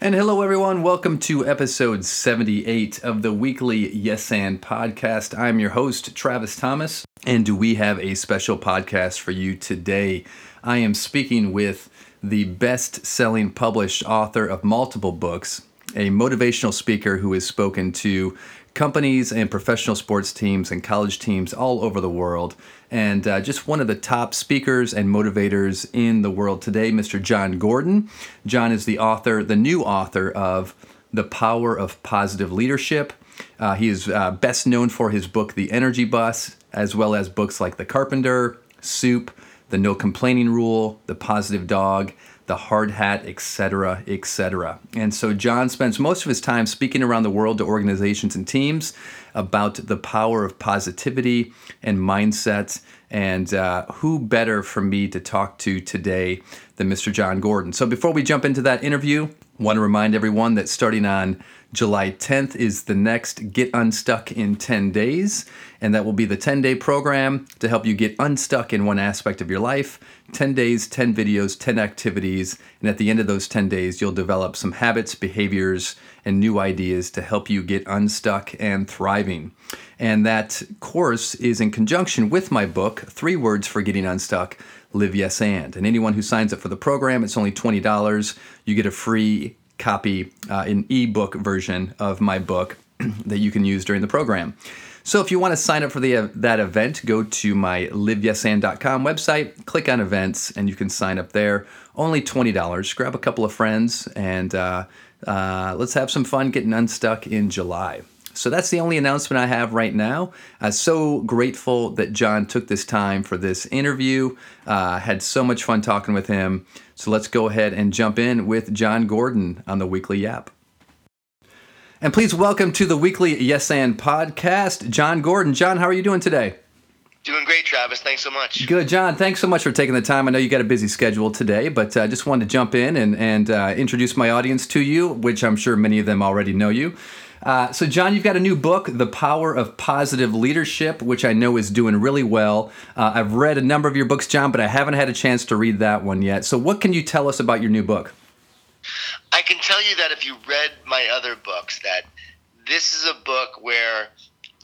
And hello, everyone. Welcome to episode 78 of the weekly Yes and podcast. I'm your host, Travis Thomas, and we have a special podcast for you today. I am speaking with the best selling published author of multiple books, a motivational speaker who has spoken to companies and professional sports teams and college teams all over the world. And uh, just one of the top speakers and motivators in the world today, Mr. Jon Gordon. Jon is the author, the new author of The Power of Positive Leadership. Uh, he is uh, best known for his book, The Energy Bus, as well as books like The Carpenter, Soup, The No Complaining Rule, The Positive Dog, the hard hat, etc., etc. And so Jon spends most of his time speaking around the world to organizations and teams about the power of positivity and mindset. And uh, who better for me to talk to today than Mr. Jon Gordon? So before we jump into that interview, want to remind everyone that starting on July 10th is the next Get Unstuck in 10 Days, and that will be the 10 day program to help you get unstuck in one aspect of your life. 10 days, 10 videos, 10 activities, and at the end of those 10 days, you'll develop some habits, behaviors, and new ideas to help you get unstuck and thriving. And that course is in conjunction with my book, Three Words for Getting Unstuck Live Yes and. And anyone who signs up for the program, it's only $20. You get a free copy, uh, an ebook version of my book that you can use during the program. So if you want to sign up for the uh, that event, go to my liveyesan.com website, click on events, and you can sign up there. Only twenty dollars. Grab a couple of friends and uh, uh, let's have some fun getting unstuck in July. So that's the only announcement I have right now. I'm so grateful that Jon took this time for this interview. Uh, had so much fun talking with him. So let's go ahead and jump in with Jon Gordon on the Weekly Yap. And please welcome to the weekly Yes and podcast, Jon Gordon. Jon, how are you doing today? Doing great, Travis. Thanks so much. Good, Jon. Thanks so much for taking the time. I know you got a busy schedule today, but I uh, just wanted to jump in and, and uh, introduce my audience to you, which I'm sure many of them already know you. Uh, so, Jon, you've got a new book, The Power of Positive Leadership, which I know is doing really well. Uh, I've read a number of your books, Jon, but I haven't had a chance to read that one yet. So, what can you tell us about your new book? I can tell you that if you read my other books, that this is a book where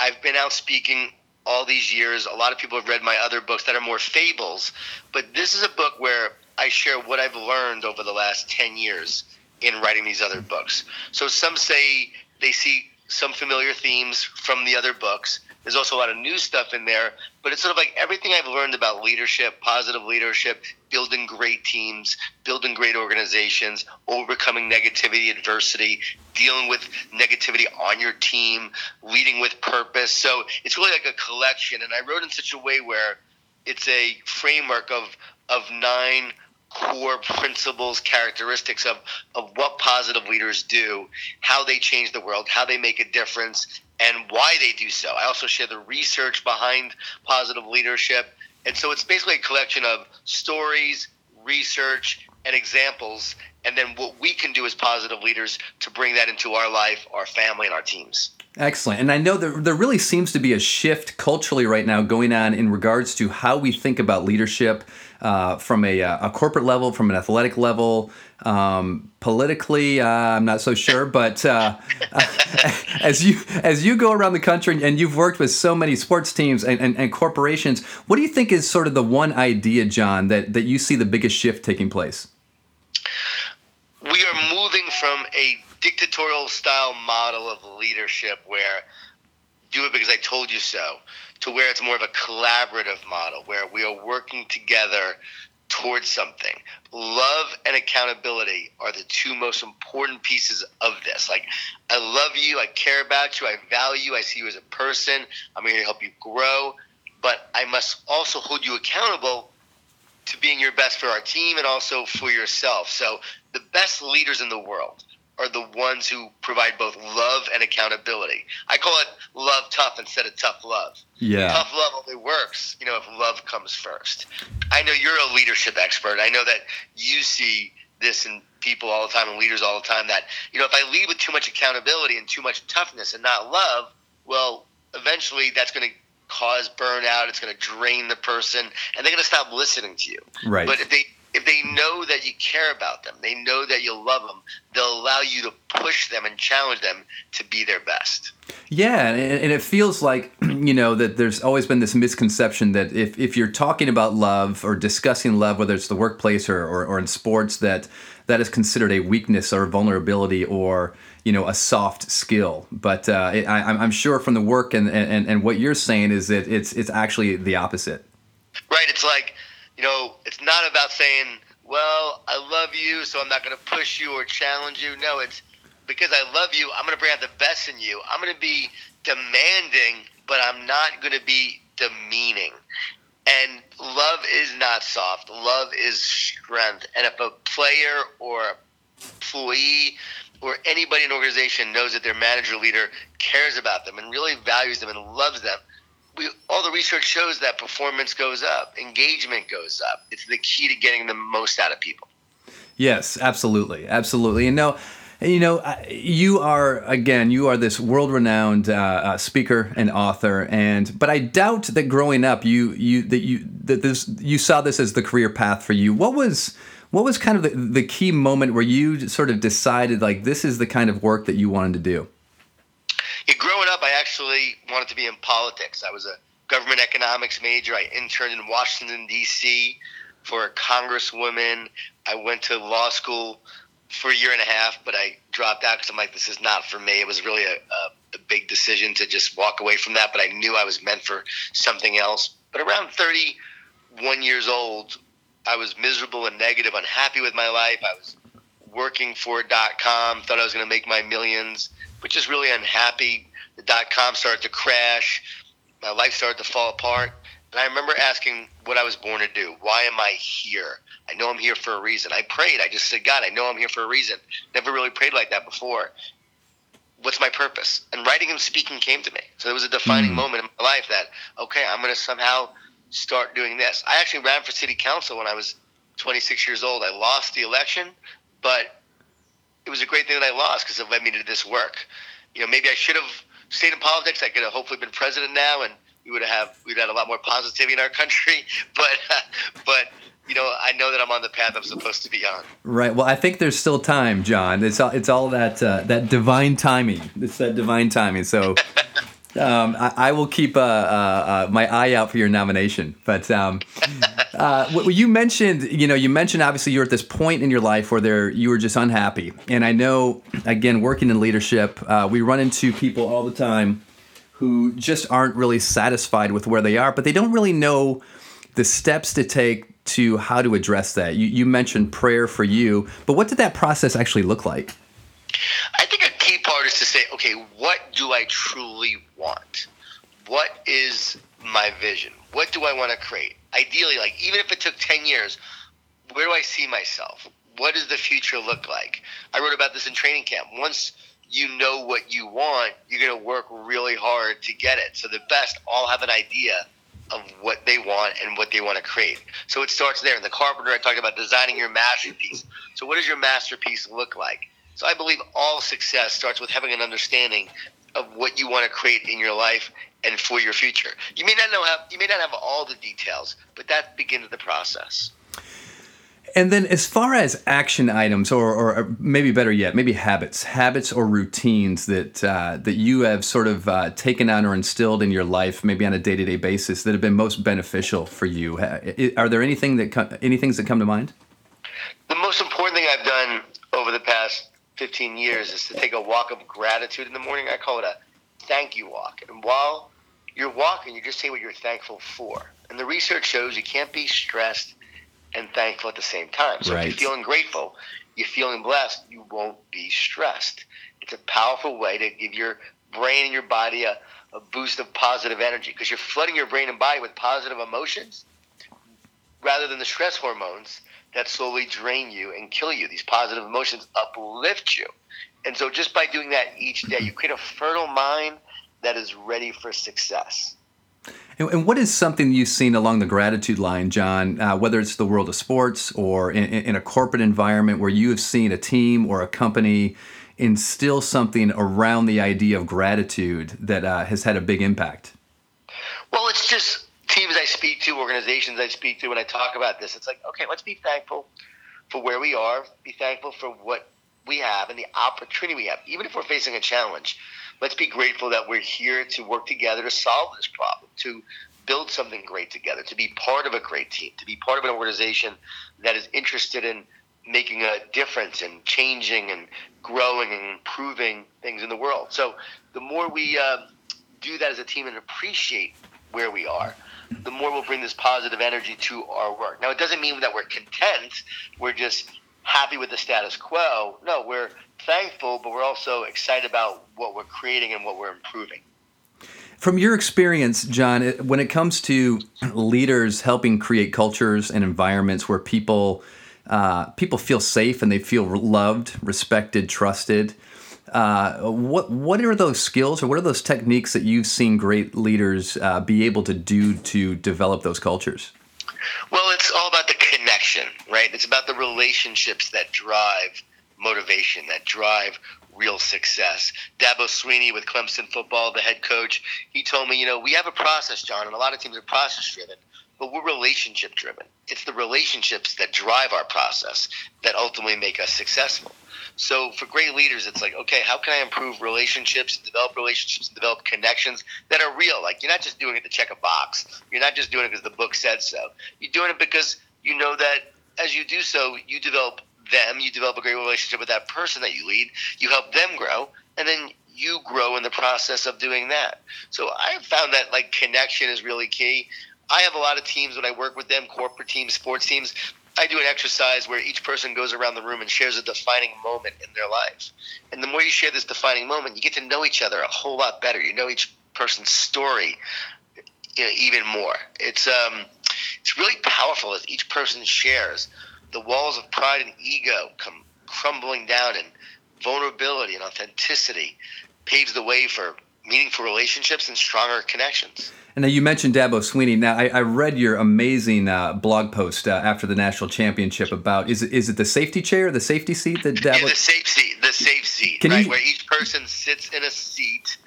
I've been out speaking all these years. A lot of people have read my other books that are more fables, but this is a book where I share what I've learned over the last 10 years in writing these other books. So some say they see some familiar themes from the other books. There's also a lot of new stuff in there, but it's sort of like everything I've learned about leadership, positive leadership, building great teams, building great organizations, overcoming negativity, adversity, dealing with negativity on your team, leading with purpose. So it's really like a collection. And I wrote in such a way where it's a framework of of nine core principles, characteristics of, of what positive leaders do, how they change the world, how they make a difference, and why they do so. I also share the research behind positive leadership. And so it's basically a collection of stories, research, and examples, and then what we can do as positive leaders to bring that into our life, our family, and our teams. Excellent. And I know there, there really seems to be a shift culturally right now going on in regards to how we think about leadership uh, from a, uh, a, corporate level, from an athletic level. Um, politically, uh, I'm not so sure, but uh, as you as you go around the country and you've worked with so many sports teams and, and, and corporations, what do you think is sort of the one idea, Jon, that, that you see the biggest shift taking place? We are moving from a dictatorial style model of leadership where do it because I told you so to where it's more of a collaborative model where we are working together towards something. Love and accountability are the two most important pieces of this. Like, I love you, I care about you, I value you, I see you as a person, I'm here to help you grow, but I must also hold you accountable to being your best for our team and also for yourself. So, the best leaders in the world are the ones who provide both love and accountability. I call it love tough instead of tough love. Yeah. Tough love only works, you know, if love comes first. I know you're a leadership expert. I know that you see this in people all the time and leaders all the time that, you know, if I lead with too much accountability and too much toughness and not love, well, eventually that's going to cause burnout. It's going to drain the person and they're going to stop listening to you. Right. But if they if they know that you care about them, they know that you love them, they'll allow you to push them and challenge them to be their best. Yeah, and it feels like, you know, that there's always been this misconception that if, if you're talking about love or discussing love, whether it's the workplace or, or, or in sports, that that is considered a weakness or a vulnerability or, you know, a soft skill. But uh, I, I'm sure from the work and, and, and what you're saying is that it's, it's actually the opposite. Right. It's like, you know, it's not about saying, well, I love you, so I'm not going to push you or challenge you. No, it's because I love you, I'm going to bring out the best in you. I'm going to be demanding, but I'm not going to be demeaning. And love is not soft. Love is strength. And if a player or a employee or anybody in an organization knows that their manager leader cares about them and really values them and loves them, we, all the research shows that performance goes up, engagement goes up. It's the key to getting the most out of people. Yes, absolutely, absolutely. And no, you know, you are again, you are this world-renowned uh, uh, speaker and author, and but I doubt that growing up, you you that you that this you saw this as the career path for you. What was what was kind of the, the key moment where you sort of decided like this is the kind of work that you wanted to do? Yeah, growing up, Wanted to be in politics. I was a government economics major. I interned in Washington D.C. for a congresswoman. I went to law school for a year and a half, but I dropped out because I'm like, this is not for me. It was really a, a, a, big decision to just walk away from that, but I knew I was meant for something else. But around 31 years old, I was miserable and negative, unhappy with my life. I was working for .com, thought I was going to make my millions, but just really unhappy. The .com started to crash. My life started to fall apart. And I remember asking what I was born to do. Why am I here? I know I'm here for a reason. I prayed. I just said, God, I know I'm here for a reason. Never really prayed like that before. What's my purpose? And writing and speaking came to me. So there was a defining mm. moment in my life that, okay, I'm going to somehow start doing this. I actually ran for city council when I was 26 years old. I lost the election, but it was a great thing that I lost because it led me to this work. You know, maybe I should have stayed in politics. I could have hopefully been president now and we would have we'd had a lot more positivity in our country. But uh, but you know, I know that I'm on the path I'm supposed to be on. Right. Well, I think there's still time, Jon. It's all it's all that uh, that divine timing. It's that divine timing. So. Um, I, I, will keep uh, uh, uh, my eye out for your nomination. But um, uh, you mentioned, you know, you mentioned obviously you're at this point in your life where there you were just unhappy, and I know, again, working in leadership, uh, we run into people all the time who just aren't really satisfied with where they are, but they don't really know the steps to take to how to address that. You, you mentioned prayer for you, but what did that process actually look like? I think a key part is to say, okay, what do I truly want? What is my vision? What do I want to create? Ideally, like even if it took 10 years, where do I see myself? What does the future look like? I wrote about this in training camp. Once you know what you want, you're going to work really hard to get it. So the best all have an idea of what they want and what they want to create. So it starts there. In the carpenter, I talked about designing your masterpiece. So what does your masterpiece look like? So I believe all success starts with having an understanding of what you want to create in your life and for your future. You may not know how you may not have all the details, but that begins the process. And then, as far as action items, or, or maybe better yet, maybe habits, habits or routines that uh, that you have sort of uh, taken on or instilled in your life, maybe on a day to day basis, that have been most beneficial for you. Are there anything that any things that come to mind? The most important thing I've done over the past 15 years is to take a walk of gratitude in the morning. I call it a thank you walk. And while you're walking, you just say what you're thankful for. And the research shows you can't be stressed and thankful at the same time. So right. if you're feeling grateful, you're feeling blessed, you won't be stressed. It's a powerful way to give your brain and your body a, a boost of positive energy because you're flooding your brain and body with positive emotions rather than the stress hormones that slowly drain you and kill you. These positive emotions uplift you. And so just by doing that each day, mm-hmm. you create a fertile mind that is ready for success. And, and, what is something you've seen along the gratitude line, Jon, uh, whether it's the world of sports or in, in, a corporate environment where you have seen a team or a company instill something around the idea of gratitude that uh, has had a big impact? Well, it's just teams I speak to, organizations I speak to, when I talk about this, it's like, okay, let's be thankful for where we are, be thankful for what we have and the opportunity we have, even if we're facing a challenge. Let's be grateful that we're here to work together to solve this problem, to build something great together, to be part of a great team, to be part of an organization that is interested in making a difference and changing and growing and improving things in the world. So the more we uh, do that as a team and appreciate where we are, the more we'll bring this positive energy to our work. Now, it doesn't mean that we're content. We're just happy with the status quo. No, we're thankful, but we're also excited about what we're creating and what we're improving. From your experience, Jon, when it comes to leaders helping create cultures and environments where people uh, people feel safe and they feel loved, respected, trusted. Uh, what what are those skills or what are those techniques that you've seen great leaders uh, be able to do to develop those cultures? Well, it's all about the connection, right? It's about the relationships that drive motivation, that drive real success. Dabo Swinney with Clemson football, the head coach, he told me, you know, we have a process, Jon, and a lot of teams are process driven but we're relationship driven. It's the relationships that drive our process that ultimately make us successful. So for great leaders, it's like, okay, how can I improve relationships, develop relationships, develop connections that are real? Like you're not just doing it to check a box. You're not just doing it because the book said so. You're doing it because you know that as you do so, you develop them, you develop a great relationship with that person that you lead, you help them grow, and then you grow in the process of doing that. So I have found that like connection is really key. I have a lot of teams when I work with them, corporate teams, sports teams. I do an exercise where each person goes around the room and shares a defining moment in their lives. And the more you share this defining moment, you get to know each other a whole lot better. You know each person's story you know, even more. It's um, it's really powerful as each person shares. The walls of pride and ego come crumbling down, and vulnerability and authenticity paves the way for meaningful relationships and stronger connections. And now you mentioned Dabo Swinney. Now I, I read your amazing uh, blog post uh, after the national championship about is it is it the safety chair, the safety seat that Dabo? Yeah, the safe seat, the safe seat, Can right, you... where each person sits in a seat.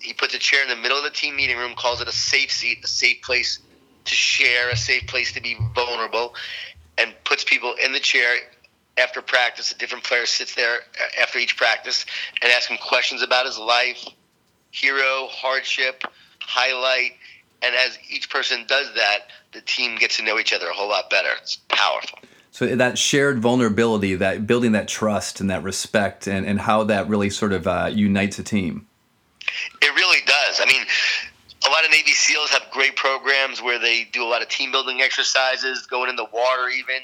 He puts a chair in the middle of the team meeting room, calls it a safe seat, a safe place to share, a safe place to be vulnerable, and puts people in the chair after practice. A different player sits there uh, after each practice and asks him questions about his life, hero, hardship highlight, and as each person does that, the team gets to know each other a whole lot better. It's powerful. So that shared vulnerability, that building that trust and that respect, and, and how that really sort of uh, unites a team. It really does. I mean, a lot of Navy SEALs have great programs where they do a lot of team building exercises, going in the water even.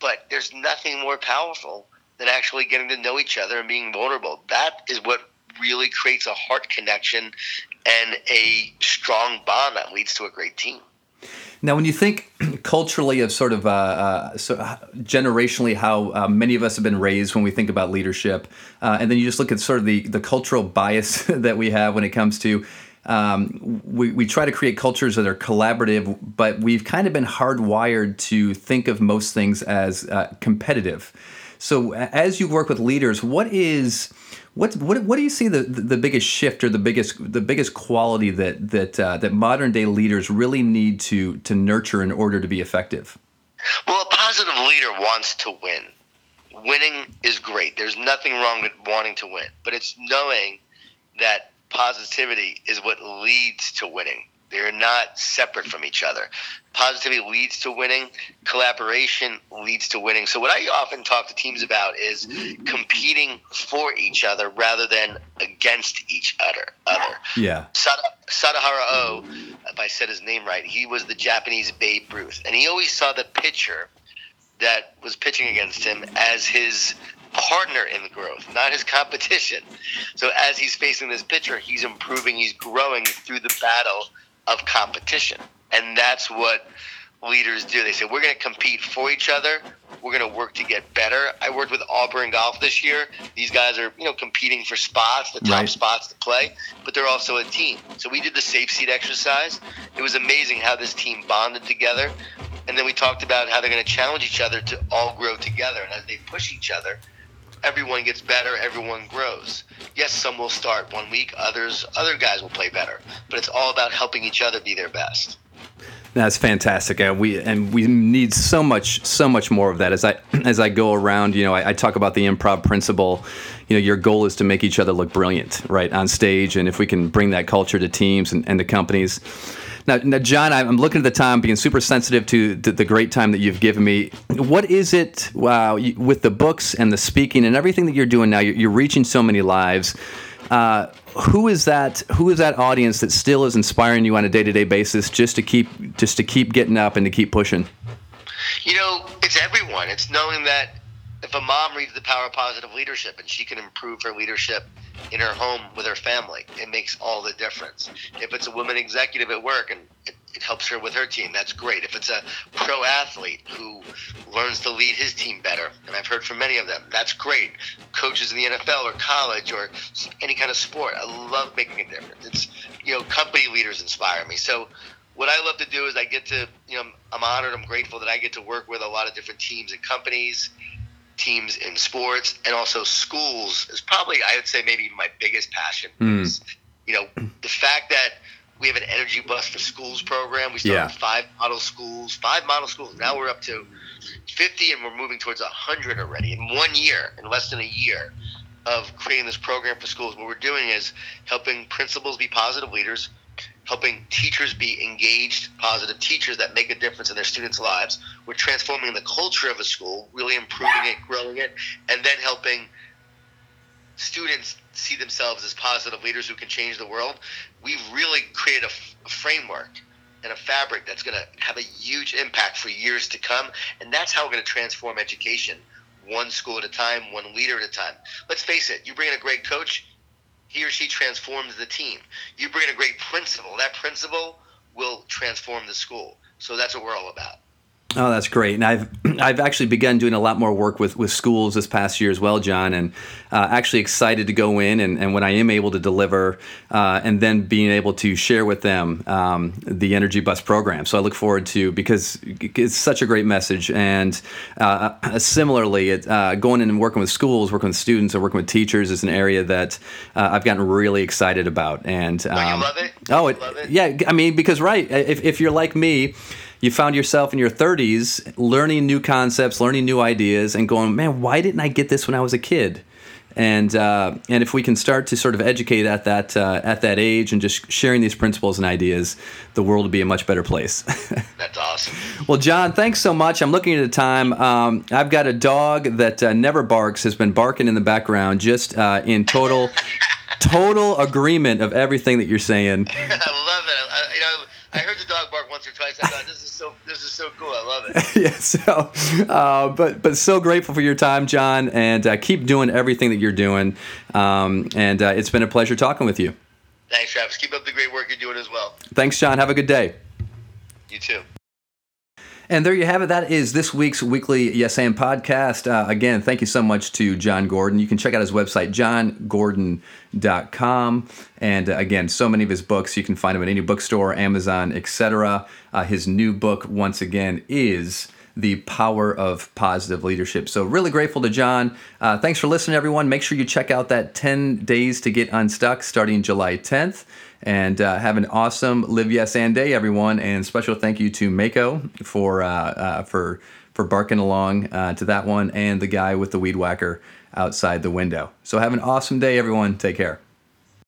But there's nothing more powerful than actually getting to know each other and being vulnerable. That is what really creates a heart connection and a strong bond that leads to a great team. Now, when you think culturally of sort of uh, uh, so generationally how uh, many of us have been raised when we think about leadership, uh, and then you just look at sort of the, the cultural bias that we have when it comes to um, we, we try to create cultures that are collaborative, but we've kind of been hardwired to think of most things as uh, competitive. So, as you work with leaders, what is what what what do you see the, the biggest shift or the biggest the biggest quality that that uh, that modern day leaders really need to to nurture in order to be effective? Well, a positive leader wants to win. Winning is great. There's nothing wrong with wanting to win, but it's knowing that positivity is what leads to winning. They're not separate from each other. Positivity leads to winning. Collaboration leads to winning. So what I often talk to teams about is competing for each other rather than against each other. Other. Yeah. Sada, Sadahara O, if I said his name right, he was the Japanese Babe Ruth, and he always saw the pitcher that was pitching against him as his partner in the growth, not his competition. So as he's facing this pitcher, he's improving, he's growing through the battle of competition. And that's what leaders do. They say, we're going to compete for each other. We're going to work to get better. I worked with Auburn Golf this year. These guys are, you know, competing for spots, the top right. spots to play, but they're also a team. So we did the safe seat exercise. It was amazing how this team bonded together. And then we talked about how they're going to challenge each other to all grow together. And as they push each other, everyone gets better, everyone grows. Yes, some will start one week, others other guys will play better, but it's all about helping each other be their best. That's fantastic. Uh, we and we need so much, so much more of that. As I as I go around, you know, I, I, talk about the improv principle. You know, your goal is to make each other look brilliant, right, on stage, and if we can bring that culture to teams and, and to companies. Now, now, Jon, I'm looking at the time, being super sensitive to the, the great time that you've given me. What is it? Wow, with the books and the speaking and everything that you're doing now, you're, you're reaching so many lives. Uh, who is that? Who is that audience that still is inspiring you on a day to day basis, just to keep just to keep getting up and to keep pushing? You know, it's everyone. It's knowing that a mom reads The Power of Positive Leadership and she can improve her leadership in her home with her family, it makes all the difference. If it's a woman executive at work and it, it helps her with her team, that's great. If it's a pro athlete who learns to lead his team better, and I've heard from many of them, that's great. Coaches in the NFL or college or any kind of sport, I love making a difference. It's, you know, company leaders inspire me. So, what I love to do is I get to, you know, I'm honored, I'm grateful that I get to work with a lot of different teams and companies teams in sports and also schools is probably I would say maybe my biggest passion. Mm. Is, you know, the fact that we have an energy bus for schools program. We started yeah. five model schools, five model schools. Now we're up to 50 and we're moving towards 100 already in one year, in less than a year of creating this program for schools. What we're doing is helping principals be positive leaders, helping teachers be engaged, positive teachers that make a difference in their students' lives. We're transforming the culture of a school, really improving it, growing it, and then helping students see themselves as positive leaders who can change the world. We've really created a, a framework and a fabric that's going to have a huge impact for years to come. And that's how we're going to transform education one school at a time, one leader at a time. Let's face it, you bring in a great coach, he or she transforms the team. You bring in a great principal. That principal will transform the school. So that's what we're all about. Oh, that's great. And I've I've actually begun doing a lot more work with, with schools this past year as well, Jon, and uh, actually excited to go in and, and when I am able to deliver uh, and then being able to share with them um, the Energy Bus program. So I look forward to because it's such a great message. And uh, similarly, it, uh, going in and working with schools, working with students, or working with teachers is an area that uh, I've gotten really excited about. And um, oh, you love it. Oh, it, love it? yeah. I mean, because right, if if you're like me you found yourself in your 30s learning new concepts, learning new ideas, and going, man, why didn't I get this when I was a kid? And uh, and if we can start to sort of educate at that uh, at that age and just sharing these principles and ideas, the world would be a much better place. That's awesome. well, Jon, thanks so much. I'm looking at the time. Um, I've got a dog that uh, never barks, has been barking in the background, just uh, in total total agreement of everything that you're saying. I love it. I, you know, I heard the dog bark yeah. So, uh, but but so grateful for your time, Jon, and uh, keep doing everything that you're doing. Um, and uh, it's been a pleasure talking with you. Thanks, Travis. Keep up the great work you're doing as well. Thanks, Jon. Have a good day. You too. And there you have it. That is this week's weekly Yes and podcast. Uh, again, thank you so much to Jon Gordon. You can check out his website, jongordon.com. And uh, again, so many of his books, you can find them at any bookstore, Amazon, etc. Uh, his new book, once again, is the power of positive leadership. So, really grateful to Jon. Uh, thanks for listening, everyone. Make sure you check out that 10 days to get unstuck starting July 10th. And uh, have an awesome Live Yes and Day, everyone. And special thank you to Mako for uh, uh, for for barking along uh, to that one, and the guy with the weed whacker outside the window. So have an awesome day, everyone. Take care.